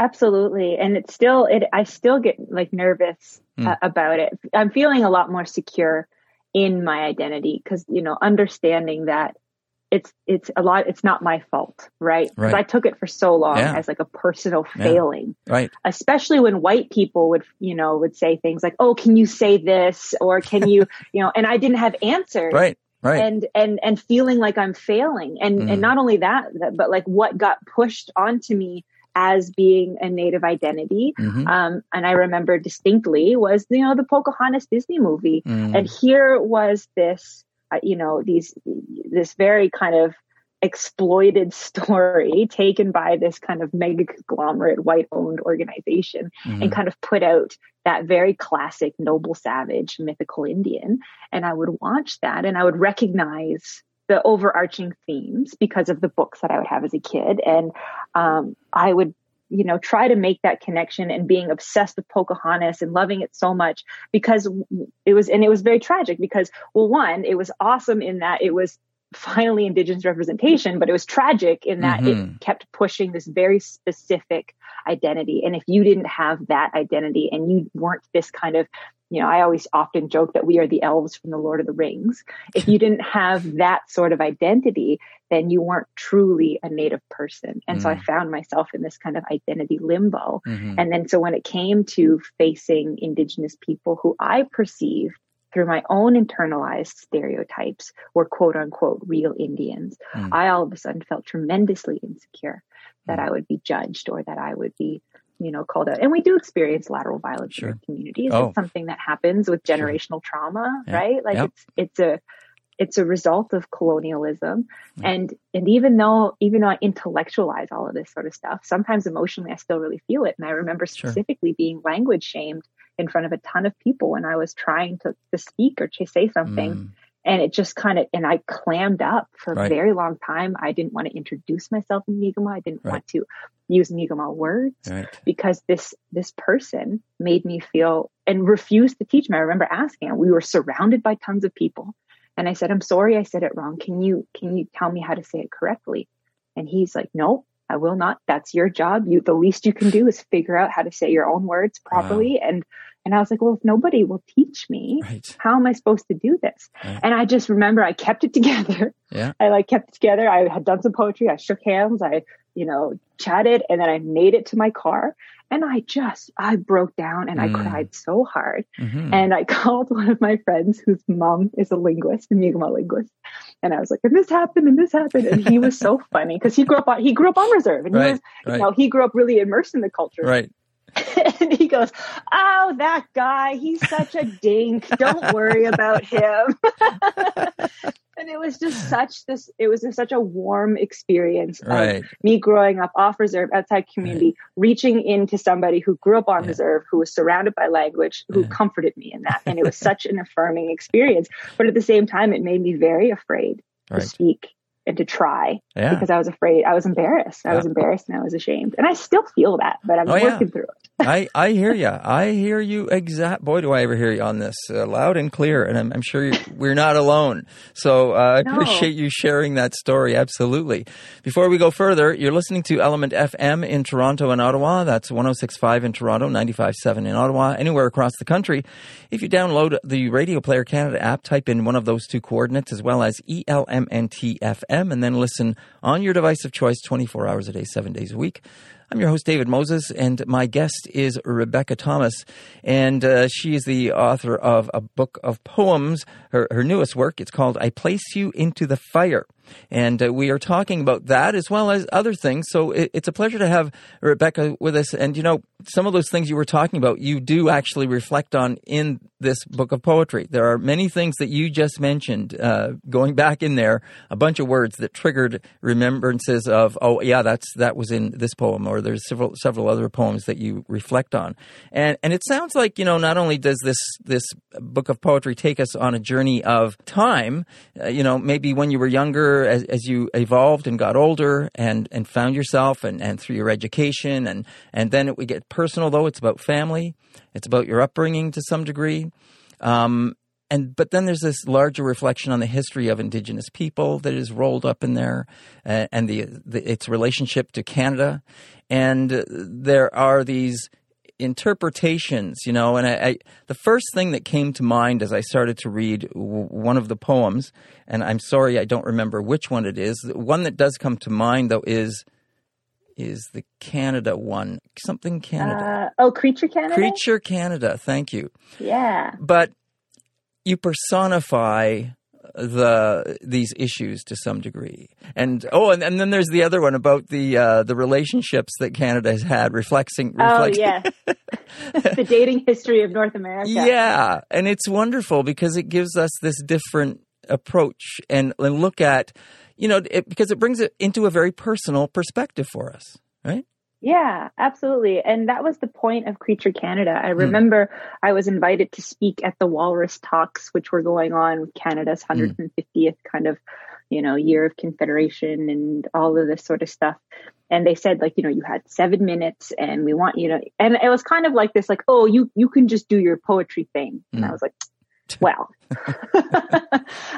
Absolutely. And it's still, it, I still get like nervous mm. uh, about it. I'm feeling a lot more secure in my identity because, you know, understanding that it's, it's a lot, it's not my fault, right? Because right. I took it for so long yeah. as like a personal failing. Yeah. Right. Especially when white people would, you know, would say things like, oh, can you say this? Or can you, <laughs> you know, and I didn't have answers. Right. Right. and and and feeling like i'm failing and mm. and not only that but like what got pushed onto me as being a native identity. Mm-hmm. Um, and I remember distinctly was, you know, the Pocahontas Disney movie. Mm. And here was this, uh, you know, these, this very kind of exploited <laughs> story taken by this kind of mega conglomerate white owned organization mm-hmm. and kind of put out that very classic noble savage mythical Indian. And I would watch that and I would recognize the overarching themes because of the books that I would have as a kid. And um, I would, you know, try to make that connection and being obsessed with Pocahontas and loving it so much because it was, and it was very tragic because, well, one, it was awesome in that it was finally indigenous representation, but it was tragic in that mm-hmm. it kept pushing this very specific identity. And if you didn't have that identity and you weren't this kind of you know, I always often joke that we are the elves from the Lord of the Rings. If you didn't have that sort of identity, then you weren't truly a native person. And mm. so I mm. found myself in this kind of identity limbo. Mm-hmm. And then so when it came to facing indigenous people who I perceived through my own internalized stereotypes were quote unquote real Indians, mm. I all of a sudden felt tremendously insecure that mm. I would be judged or that I would be you know, called out. And we do experience lateral violence sure. in our communities. Oh. It's something that happens with generational sure. trauma, yeah. right? Like yep. it's it's a it's a result of colonialism. Yeah. And and even though even though I intellectualize all of this sort of stuff, sometimes emotionally I still really feel it. And I remember specifically sure. being language shamed in front of a ton of people when I was trying to, to speak or to say something. Mm and it just kind of and i clammed up for right. a very long time. I didn't want to introduce myself in mi'kmaq. I didn't right. want to use mi'kmaq words right. because this this person made me feel and refused to teach me. I remember asking we were surrounded by tons of people. And i said i'm sorry i said it wrong. Can you can you tell me how to say it correctly? And he's like no I will not. That's your job. You, the least you can do is figure out how to say your own words properly. Wow. And and I was like, well, if nobody will teach me, right. how am I supposed to do this? Right. And I just remember I kept it <laughs> together. Yeah. I like kept it together. I had done some poetry. I shook hands. I, you know, chatted and then I made it to my car and I just, I broke down and mm. I cried so hard. Mm-hmm. And I <laughs> called one of my friends whose mom is a linguist, a Mi'kmaq linguist. And I was like, and this happened and this happened. And he was so <laughs> funny because he grew up on, he grew up on reserve and right. he was, right. you know, he grew up really immersed in the culture. Right. <laughs> and he goes, Oh, that guy, he's such a dink. Don't worry about him. <laughs> and it was just such this, it was such a warm experience right. of me growing up off reserve, outside community, right. reaching into somebody who grew up on yeah. reserve, who was surrounded by language, who yeah. comforted me in that. And it was such an affirming experience. But at the same time, it made me very afraid right. to speak and to try Yeah. because I was afraid. I was embarrassed. I was embarrassed and I was ashamed. And I still feel that, but I'm Oh, yeah. working through it. I, I hear you. I hear you exact. Boy, do I ever hear you on this uh, loud and clear. And I'm, I'm sure we're not alone. So uh, I No. appreciate you sharing that story. Absolutely. Before we go further, you're listening to Element FM in Toronto and Ottawa. That's 106.5 in Toronto, 95.7 in Ottawa, anywhere across the country. If you download the Radio Player Canada app, type in one of those two coordinates as well as E And then listen on your device of choice 24 hours a day, seven days a week. I'm your host, David Moses, and my guest is Rebecca Thomas. And uh, she is the author of a book of poems, her, her newest work. It's called I Place You Into the Fire. And uh, we are talking about that as well as other things. So it, it's a pleasure to have Rebecca with us. And, you know, some of those things you were talking about, you do actually reflect on in this book of poetry. There are many things that you just mentioned, uh, going back in there, a bunch of words that triggered remembrances of, oh, yeah, that's that was in this poem, or there's several several other poems that you reflect on. And and it sounds like, you know, not only does this this book of poetry take us on a journey of time, uh, you know, maybe when you were younger, as, as you evolved and got older and, and found yourself and, and through your education and, and then it would get personal though. It's about family. It's about your upbringing to some degree. Um, and but then there's this larger reflection on the history of Indigenous people that is rolled up in there, uh, and the, the its relationship to Canada, and there are these interpretations, you know. And I, I, the first thing that came to mind as I started to read w- one of the poems, and I'm sorry I don't remember which one it is. The one that does come to mind though is is the Canada one, something Canada, Uh, oh, Creature Canada? Creature Canada. Thank you Yeah. but you personify the these issues to some degree and oh and, and then there's the other one about the uh, the relationships that Canada has had reflecting Oh, reflecting yes. <laughs> the dating history of North America. yeah and it's wonderful because it gives us this different approach and, and look at you know it, because it brings it into a very personal perspective for us right Yeah, absolutely. And that was the point of Creature Canada. I hmm. remember I was invited to speak at the Walrus Talks, which were going on with Canada's hmm. 150th kind of, you know, year of confederation and all of this sort of stuff. And they said, like, you know, you had seven minutes and we want you to, and it was kind of like this, like, oh, you, you can just do your poetry thing. And I hmm. was like, <laughs> well, <laughs>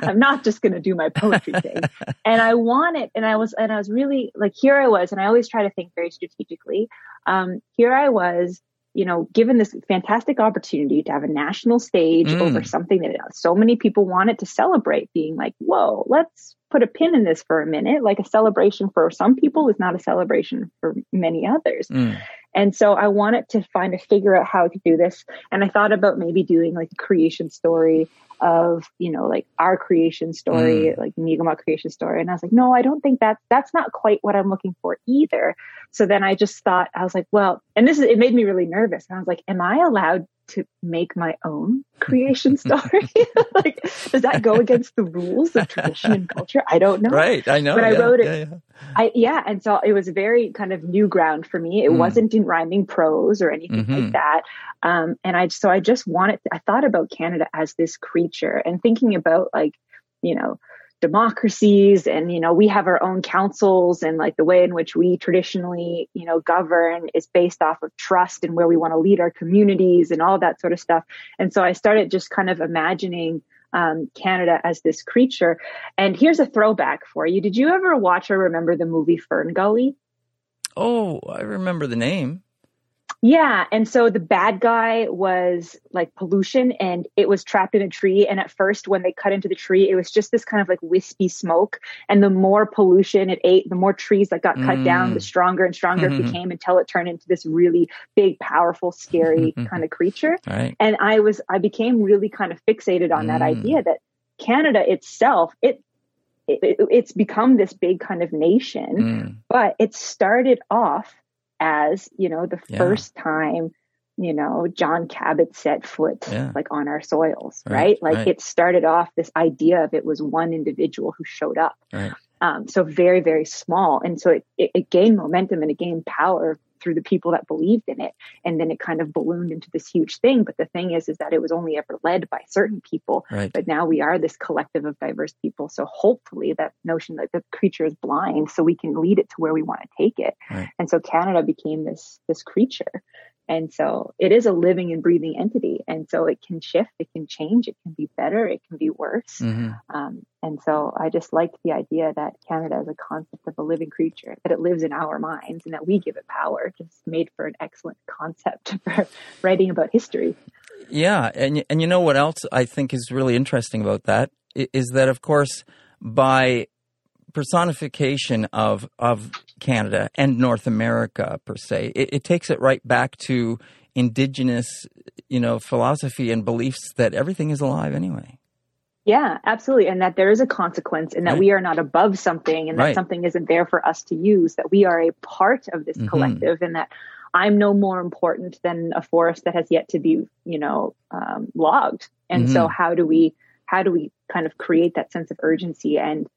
I'm not just going to do my poetry thing. And I want it. and I was, and I was really like, here I was, and I always try to think very strategically. Um, here I was, you know, given this fantastic opportunity to have a national stage Mm. over something that so many people wanted to celebrate, being like, whoa, let's put a pin in this for a minute. Like a celebration for some people is not a celebration for many others. Mm. And so I wanted to find a figure out how to do this. And I thought about maybe doing like a creation story of, you know, like our creation story, mm. like Mi'kmaq creation story. And I was like, no, I don't think that's, that's not quite what I'm looking for either. So then I just thought, I was like, well, and this is, it made me really nervous. And I was like, am I allowed to make my own creation story? <laughs> like, does that go against the rules of tradition and culture? I don't know. right I know But I wrote it- yeah, yeah. I yeah, and so it was very kind of new ground for me. It Mm. wasn't in rhyming prose or anything Mhm. like that. Um, and I so I just wanted. I thought about Canada as this creature and thinking about like you know democracies and you know we have our own councils and like the way in which we traditionally you know govern is based off of trust and where we want to lead our communities and all that sort of stuff. And so i started just kind of imagining um, canada as this creature. And here's a throwback for you. Did you ever watch or remember the movie fern gully oh I remember the name Yeah. And so the bad guy was like pollution and it was trapped in a tree. And at first, when they cut into the tree, it was just this kind of like wispy smoke. And the more pollution it ate, the more trees that got cut Mm. down, the stronger and stronger Mhm. it became until it turned into this really big, powerful, scary <laughs> kind of creature. right And I was, I became really kind of fixated on that Mm. idea that Canada itself, it, it, it's become this big kind of nation Mm. but it started off as you know the Yeah. first time you know john cabot set foot Yeah. like on our soils Right, right, like right. it started off this idea of it was one individual who showed up Right. um, so very very small and so it, it, it gained momentum and it gained power through the people that believed in it. And then it kind of ballooned into this huge thing. But the thing is, is that it was only ever led by certain people. Right. But now we are this collective of diverse people. So hopefully that notion that the creature is blind so we can lead it to where we want to take it. Right. And so Canada became this, this creature. And so it is a living and breathing entity. And so it can shift, it can change, it can be better, it can be worse. Mhm. Um, and so I just like the idea that Canada is a concept of a living creature, that it lives in our minds and that we give it power. Just made for an excellent concept <laughs> for writing about history. Yeah, and and you know what else I think is really interesting about that is that of course by personification of of Canada and North America per se, it, it takes it right back to indigenous, you know, philosophy and beliefs that everything is alive anyway. Yeah, absolutely. And that there is a consequence and that Right. we are not above something and that Right. something isn't there for us to use, that we are a part of this Mhm. collective and that I'm no more important than a forest that has yet to be, you know, um, logged. And so Mhm. how do we, how do we kind of create that sense of urgency and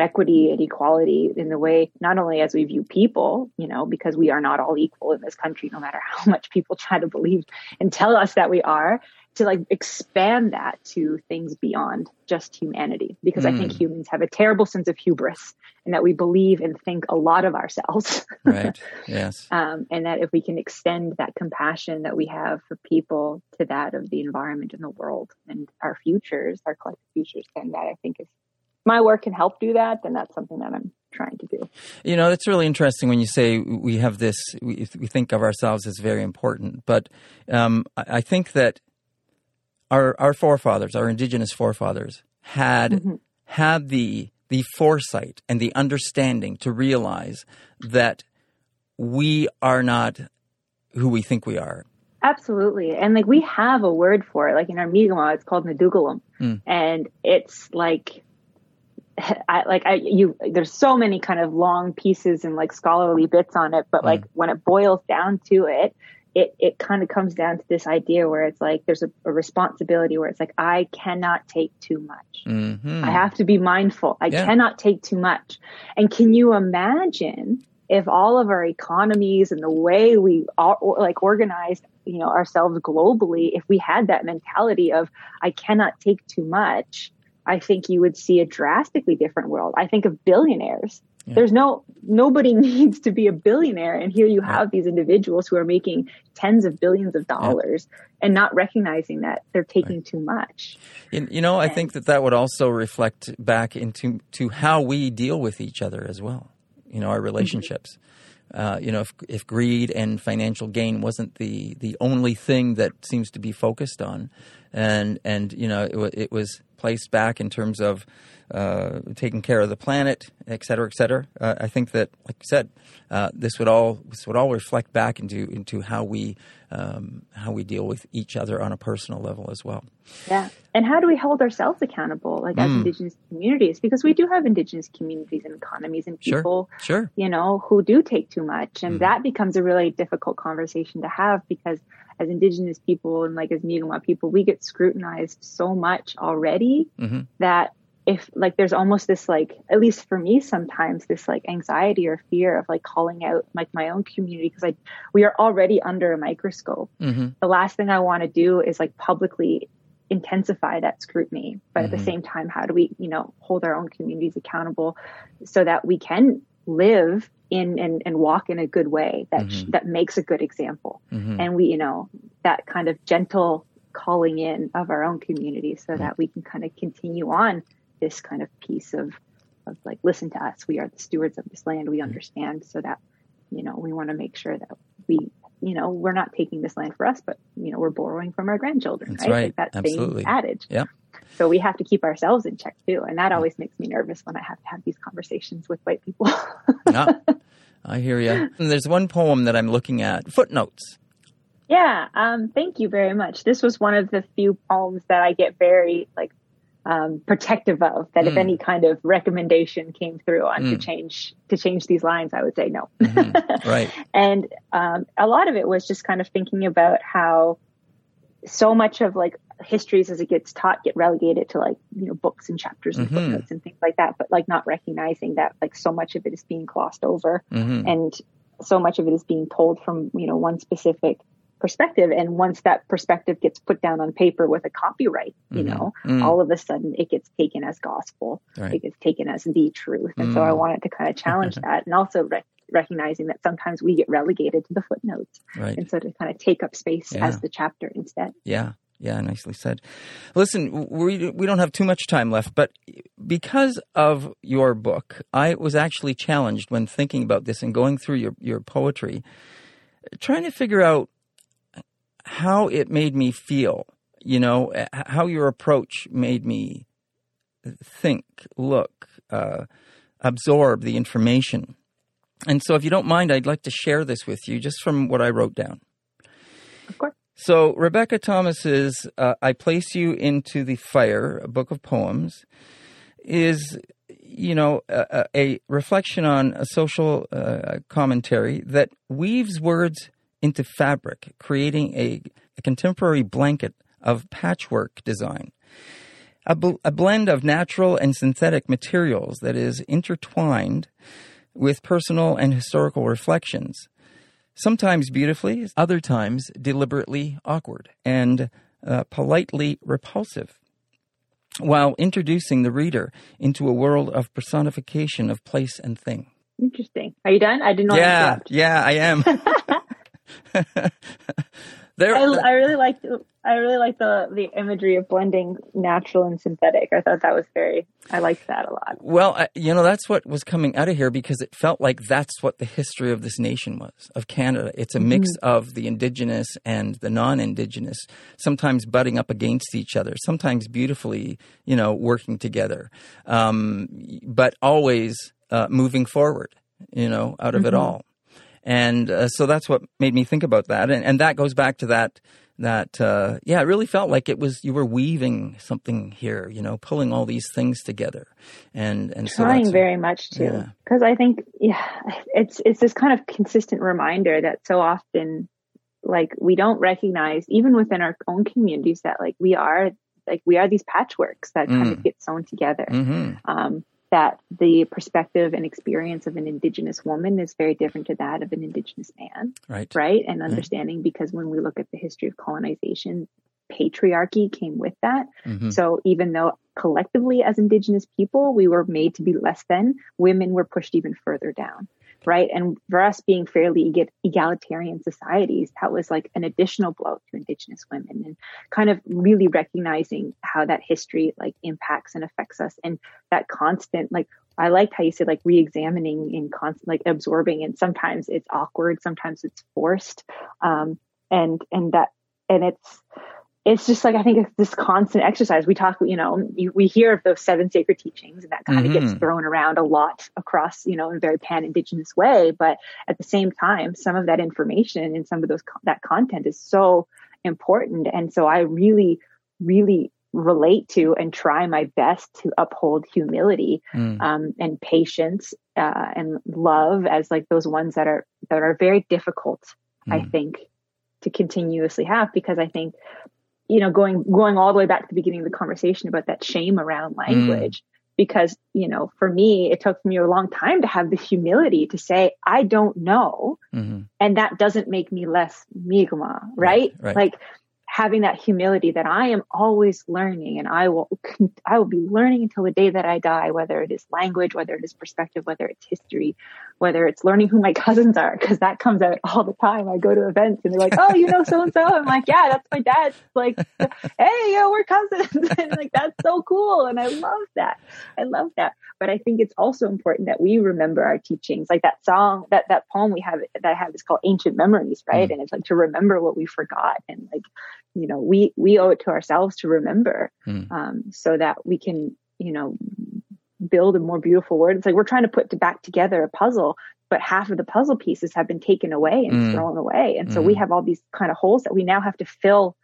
equity and equality in the way, not only as we view people, you know, because we are not all equal in this country, no matter <laughs> how much people try to believe and tell us that we are, to like expand that to things beyond just humanity because i think Mm. humans have a terrible sense of hubris and that we believe and think a lot of ourselves <laughs> Right. yes. um, and that if we can extend that compassion that we have for people to that of the environment and the world and our futures our collective futures then that i think is my work can help do that then that's something that i'm trying to do You know, it's really interesting when you say we have this, we, we think of ourselves as very important. But um, I I think that our, our forefathers, our indigenous forefathers, had Mm-hmm. had the the foresight and the understanding to realize that we are not who we think we are. Absolutely. And like we have a word for it. Like in our Mi'kmaq, it's called Netukulimk. Mm. And it's like <laughs> I like I you there's so many kind of long pieces and like scholarly bits on it, but like when it boils down to it, it it kind of comes down to this idea where it's like there's a, a responsibility where it's like I cannot take too much. hmm I have to be mindful. I Yeah. cannot take too much. And can you imagine if all of our economies and the way we are like organized, you know, ourselves globally, if we had that mentality of I cannot take too much, I think you would see a drastically different world. I think of billionaires. Yeah. There's no nobody <laughs> needs to be a billionaire and here you have these individuals who are making tens of billions of dollars and not recognizing that they're taking too much. You, you know, I think that that would also reflect back into to how we deal with each other as well. You know, our relationships. Uh, you know, if if greed and financial gain wasn't the the only thing that seems to be focused on, and and you know, it, it was placed back in terms of uh, taking care of the planet, et cetera, et cetera. Uh, I think that, like you said, uh, this would all this would all reflect back into into how we um, how we deal with each other on a personal level as well. Yeah. And how do we hold ourselves accountable, like Mm. as Indigenous communities? Because we do have Indigenous communities and economies and people, sure. sure. you know, who do take too much. And Mm. that becomes a really difficult conversation to have because as Indigenous people and like as Mi'kmaq people, we get scrutinized so much already Mhm. that if like there's almost this like at least for me sometimes this like anxiety or fear of like calling out like my own community because like we are already under a microscope hmm the last thing I want to do is like publicly intensify that scrutiny. But at the Mhm. same time, how do we, you know, hold our own communities accountable so that we can live in and, and walk in a good way that sh- Mhm. that makes a good example. hmm And we, you know, that kind of gentle calling in of our own community so that we can kind of continue on this kind of piece of of like listen to us we are the stewards of this land Mm-hmm. we understand so that you know we want to make sure that we you know we're not taking this land for us but you know we're borrowing from our grandchildren That's right, right. like that Absolutely. same adage Yeah. so we have to keep ourselves in check too and that always makes me nervous when i have to have these conversations with white people <laughs> yeah, I hear you. <laughs> There's one poem that I'm looking at. Footnotes. Yeah, um, thank you very much. This was one of the few poems that I get very like um, protective of. That if Mm. any kind of recommendation came through on to Mm. change to change these lines, I would say no. Mhm. <laughs> Right. and um, a lot of it was just kind of thinking about how so much of like histories as it gets taught get relegated to like you know books and chapters and Mhm. footnotes and things like that, but like not recognizing that like so much of it is being glossed over hmm and so much of it is being told from you know one specific perspective and once that perspective gets put down on paper with a copyright you mm-hmm. know mm. all of a sudden it gets taken as gospel right. it gets taken as the truth and mm. so i mm. wanted to kind of challenge <laughs> that and also rec- recognizing that sometimes we get relegated to the footnotes right. and so to kind of take up space yeah. as the chapter instead yeah yeah, nicely said. Listen, we we don't have too much time left, but because of your book, I was actually challenged when thinking about this and going through your your poetry, trying to figure out how it made me feel. You know, how your approach made me think, look, uh, absorb the information. And so, if you don't mind, I'd like to share this with you just from what I wrote down. Of course. So, Rebecca Thomas's uh, I Place You into the Fire, a book of poems, is, you know, a, a reflection on a social uh, commentary that weaves words into fabric, creating a, a contemporary blanket of patchwork design. A, bl- a blend of natural and synthetic materials that is intertwined with personal and historical reflections sometimes beautifully, other times deliberately awkward and uh, politely repulsive, while introducing the reader into a world of personification of place and thing. Interesting. Are you done? I did not. Yeah, yeah, I am. <laughs> <laughs> There, I, I really liked I really like the the imagery of blending natural and synthetic. I thought that was very I liked that a lot. Well, I, you know that's what was coming out of here because it felt like that's what the history of this nation was of Canada. It's a mix mm-hmm. of the indigenous and the non-indigenous, sometimes butting up against each other, sometimes beautifully, you know, working together, um, but always uh, moving forward. You know, out of mm-hmm. it all. And uh, so that's what made me think about that. And, and that goes back to that, that, uh, yeah, it really felt like it was, you were weaving something here, you know, pulling all these things together. And, and trying so very much to, because yeah. I think, yeah, it's, it's this kind of consistent reminder that so often, like, we don't recognize, even within our own communities, that like we are, like, we are these patchworks that mm. kind of mm. get sewn together. Mm-hmm. Um, that the perspective and experience of an indigenous woman is very different to that of an indigenous man right. right? And understanding because when we look at the history of colonization patriarchy came with that. Mm-hmm. so even though collectively as indigenous people we were made to be less than women were pushed even further down right? And for us being fairly egalitarian societies, that was like an additional blow to Indigenous women and kind of really recognizing how that history like impacts and affects us and that constant, like, I liked how you said like re-examining and constant, like absorbing, and sometimes it's awkward, sometimes it's forced, um, and and that and it's it's just like I think it's this constant exercise. We talk, you know, you, we hear of those seven sacred teachings, and that kind mm-hmm. of gets thrown around a lot across, you know, in a very pan indigenous way. But at the same time, some of that information and some of those that content is so important, and so I really, really relate to and try my best to uphold humility mm. um, and patience uh, and love as like those ones that are that are very difficult. Mm. I think to continuously have because I think you know, going going all the way back to the beginning of the conversation about that shame around mm. language. Mm. Because, you know, for me, it took me a long time to have the humility to say, I don't know. Mm-hmm. And that doesn't make me less Mi'kmaq, right? right, right. Like having that humility that I am always learning and I will, <laughs> I will be learning until the day that I die, whether it is language, whether it is perspective, whether it's history, whether it's learning who my <laughs> cousins are, because that comes out all the time. I go to events and they're like, oh, you know, so and so. I'm like, yeah, that's my dad. Like, <laughs> hey, yo, we're cousins. and like, that's so cool. And I love that. I love that. But I think it's also important that we remember our teachings. Like that song, that, that poem we have that I have is called Ancient Memories, right? Mm. And it's like to remember what we forgot and like, you know, we, we owe it to ourselves to remember, mm. um, so that we can, you know, build a more beautiful world. It's like we're trying to put to back together a puzzle, but half of the puzzle pieces have been taken away and mm. thrown away. And so we hmm. have all these kind of holes that we now have to fill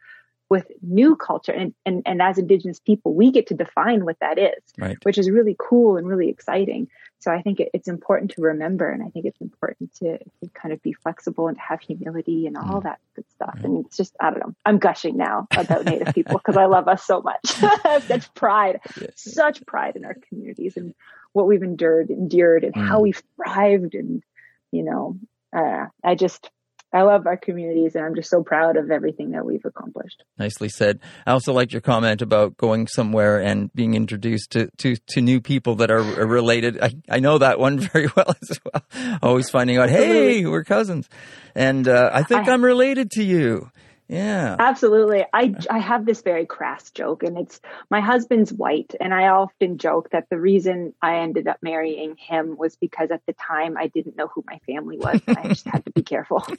with new culture and, and, and as indigenous people we get to define what that is right. which is really cool and really exciting so i think it, it's important to remember and i think it's important to, to, kind of be flexible and to have humility and all mm. that good stuff mm. and it's just i don't know i'm gushing now about native people because i love us so much <laughs> such pride yes. such pride in our communities and what we've endured endured and mm. how we've thrived and you know uh, I just I love our communities and I'm just so proud of everything that we've accomplished. Nicely said. I also liked your comment about going somewhere and being introduced to, to, to new people that are, related. I, I know that one <laughs> very well as well. Always finding out, hey, we're cousins. And uh, I think I, I'm related to you. Yeah. Absolutely. I, I have this very crass joke, and it's my husband's white. And I often joke that the reason I ended up marrying him was because at the time I didn't know who my family was. And I just had to be careful. <laughs>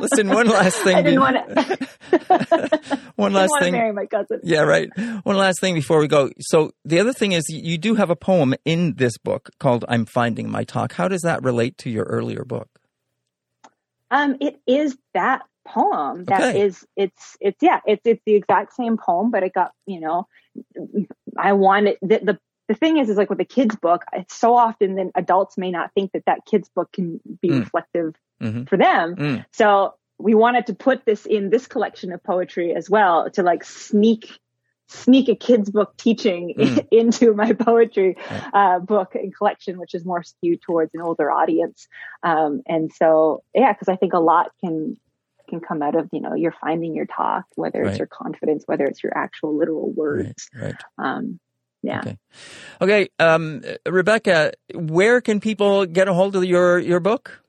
Listen, one last thing. I didn't want to. <laughs> <laughs> one last thing. marry my cousin. Yeah, right. One last thing before we go. So the other thing is, you do have a poem in this book called "I'm Finding My Talk." How does that relate to your earlier book? Um, it is that poem that okay. is it's it's yeah it's it's the exact same poem but it got you know i wanted the, the the thing is is like with a kids book it's so often then adults may not think that that kids book can be mm. reflective mm-hmm. for them mm. so we wanted to put this in this collection of poetry as well to like sneak sneak a kids book teaching mm. <laughs> into my poetry uh, book and collection, which is more skewed towards an older audience. Um, and so, yeah, because I think a lot can can come out of you know you're finding your talk, whether right. it's your confidence, whether it's your actual literal words. Right. right. Um, yeah. Okay. Okay. Um, Rebecca, where can people get a hold of your your book?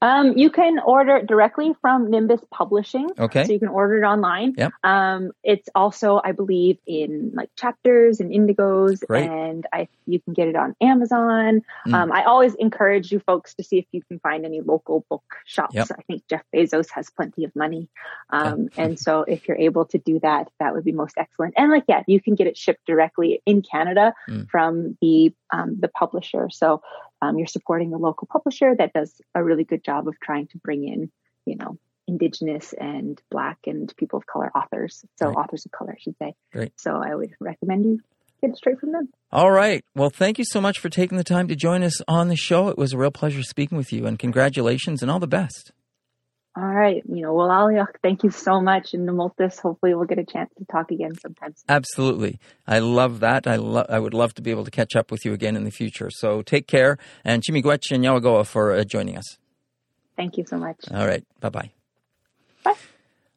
Um, you can order it directly from Nimbus Publishing. Okay. So you can order it online. Yep. Um, it's also, I believe, in like chapters and indigos, Great. and I you can get it on Amazon. Mm. Um, I always encourage you folks to see if you can find any local book shops. Yep. I think Jeff Bezos has plenty of money, um, and so if you're able to do that, that would be most excellent. And like, yeah, you can get it shipped directly in Canada mm. from the um, the publisher. So um, you're supporting a local publisher that does a really good job of trying to bring in, you know, indigenous and black and people of color authors. So right. authors of color, I should say. Great. So I would recommend you get straight from them. All right. Well, thank you so much for taking the time to join us on the show. It was a real pleasure speaking with you and congratulations and all the best. All right. You know, well, Ali, <laughs> thank you so much. And Namultis, hopefully we'll get a chance to talk again sometime. Absolutely. I love that. I, lo- I would love to be able to catch up with you again in the future. So take care. And Chimigwech and Yawagoa for uh, joining us. Thank you so much. All right. Bye-bye. Bye.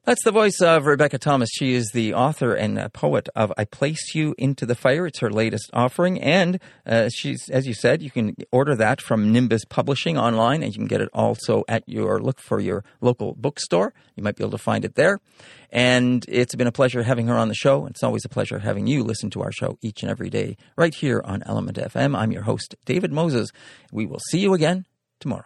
That's the voice of Rebecca Thomas. She is the author and poet of I Place You Into the Fire. It's her latest offering. And uh, she's, as you said, you can order that from Nimbus Publishing online, and you can get it also at your look for your local bookstore. You might be able to find it there. And it's been a pleasure having her on the show. It's always a pleasure having you listen to our show each and every day right here on Element FM. I'm your host, David Moses. We will see you again tomorrow.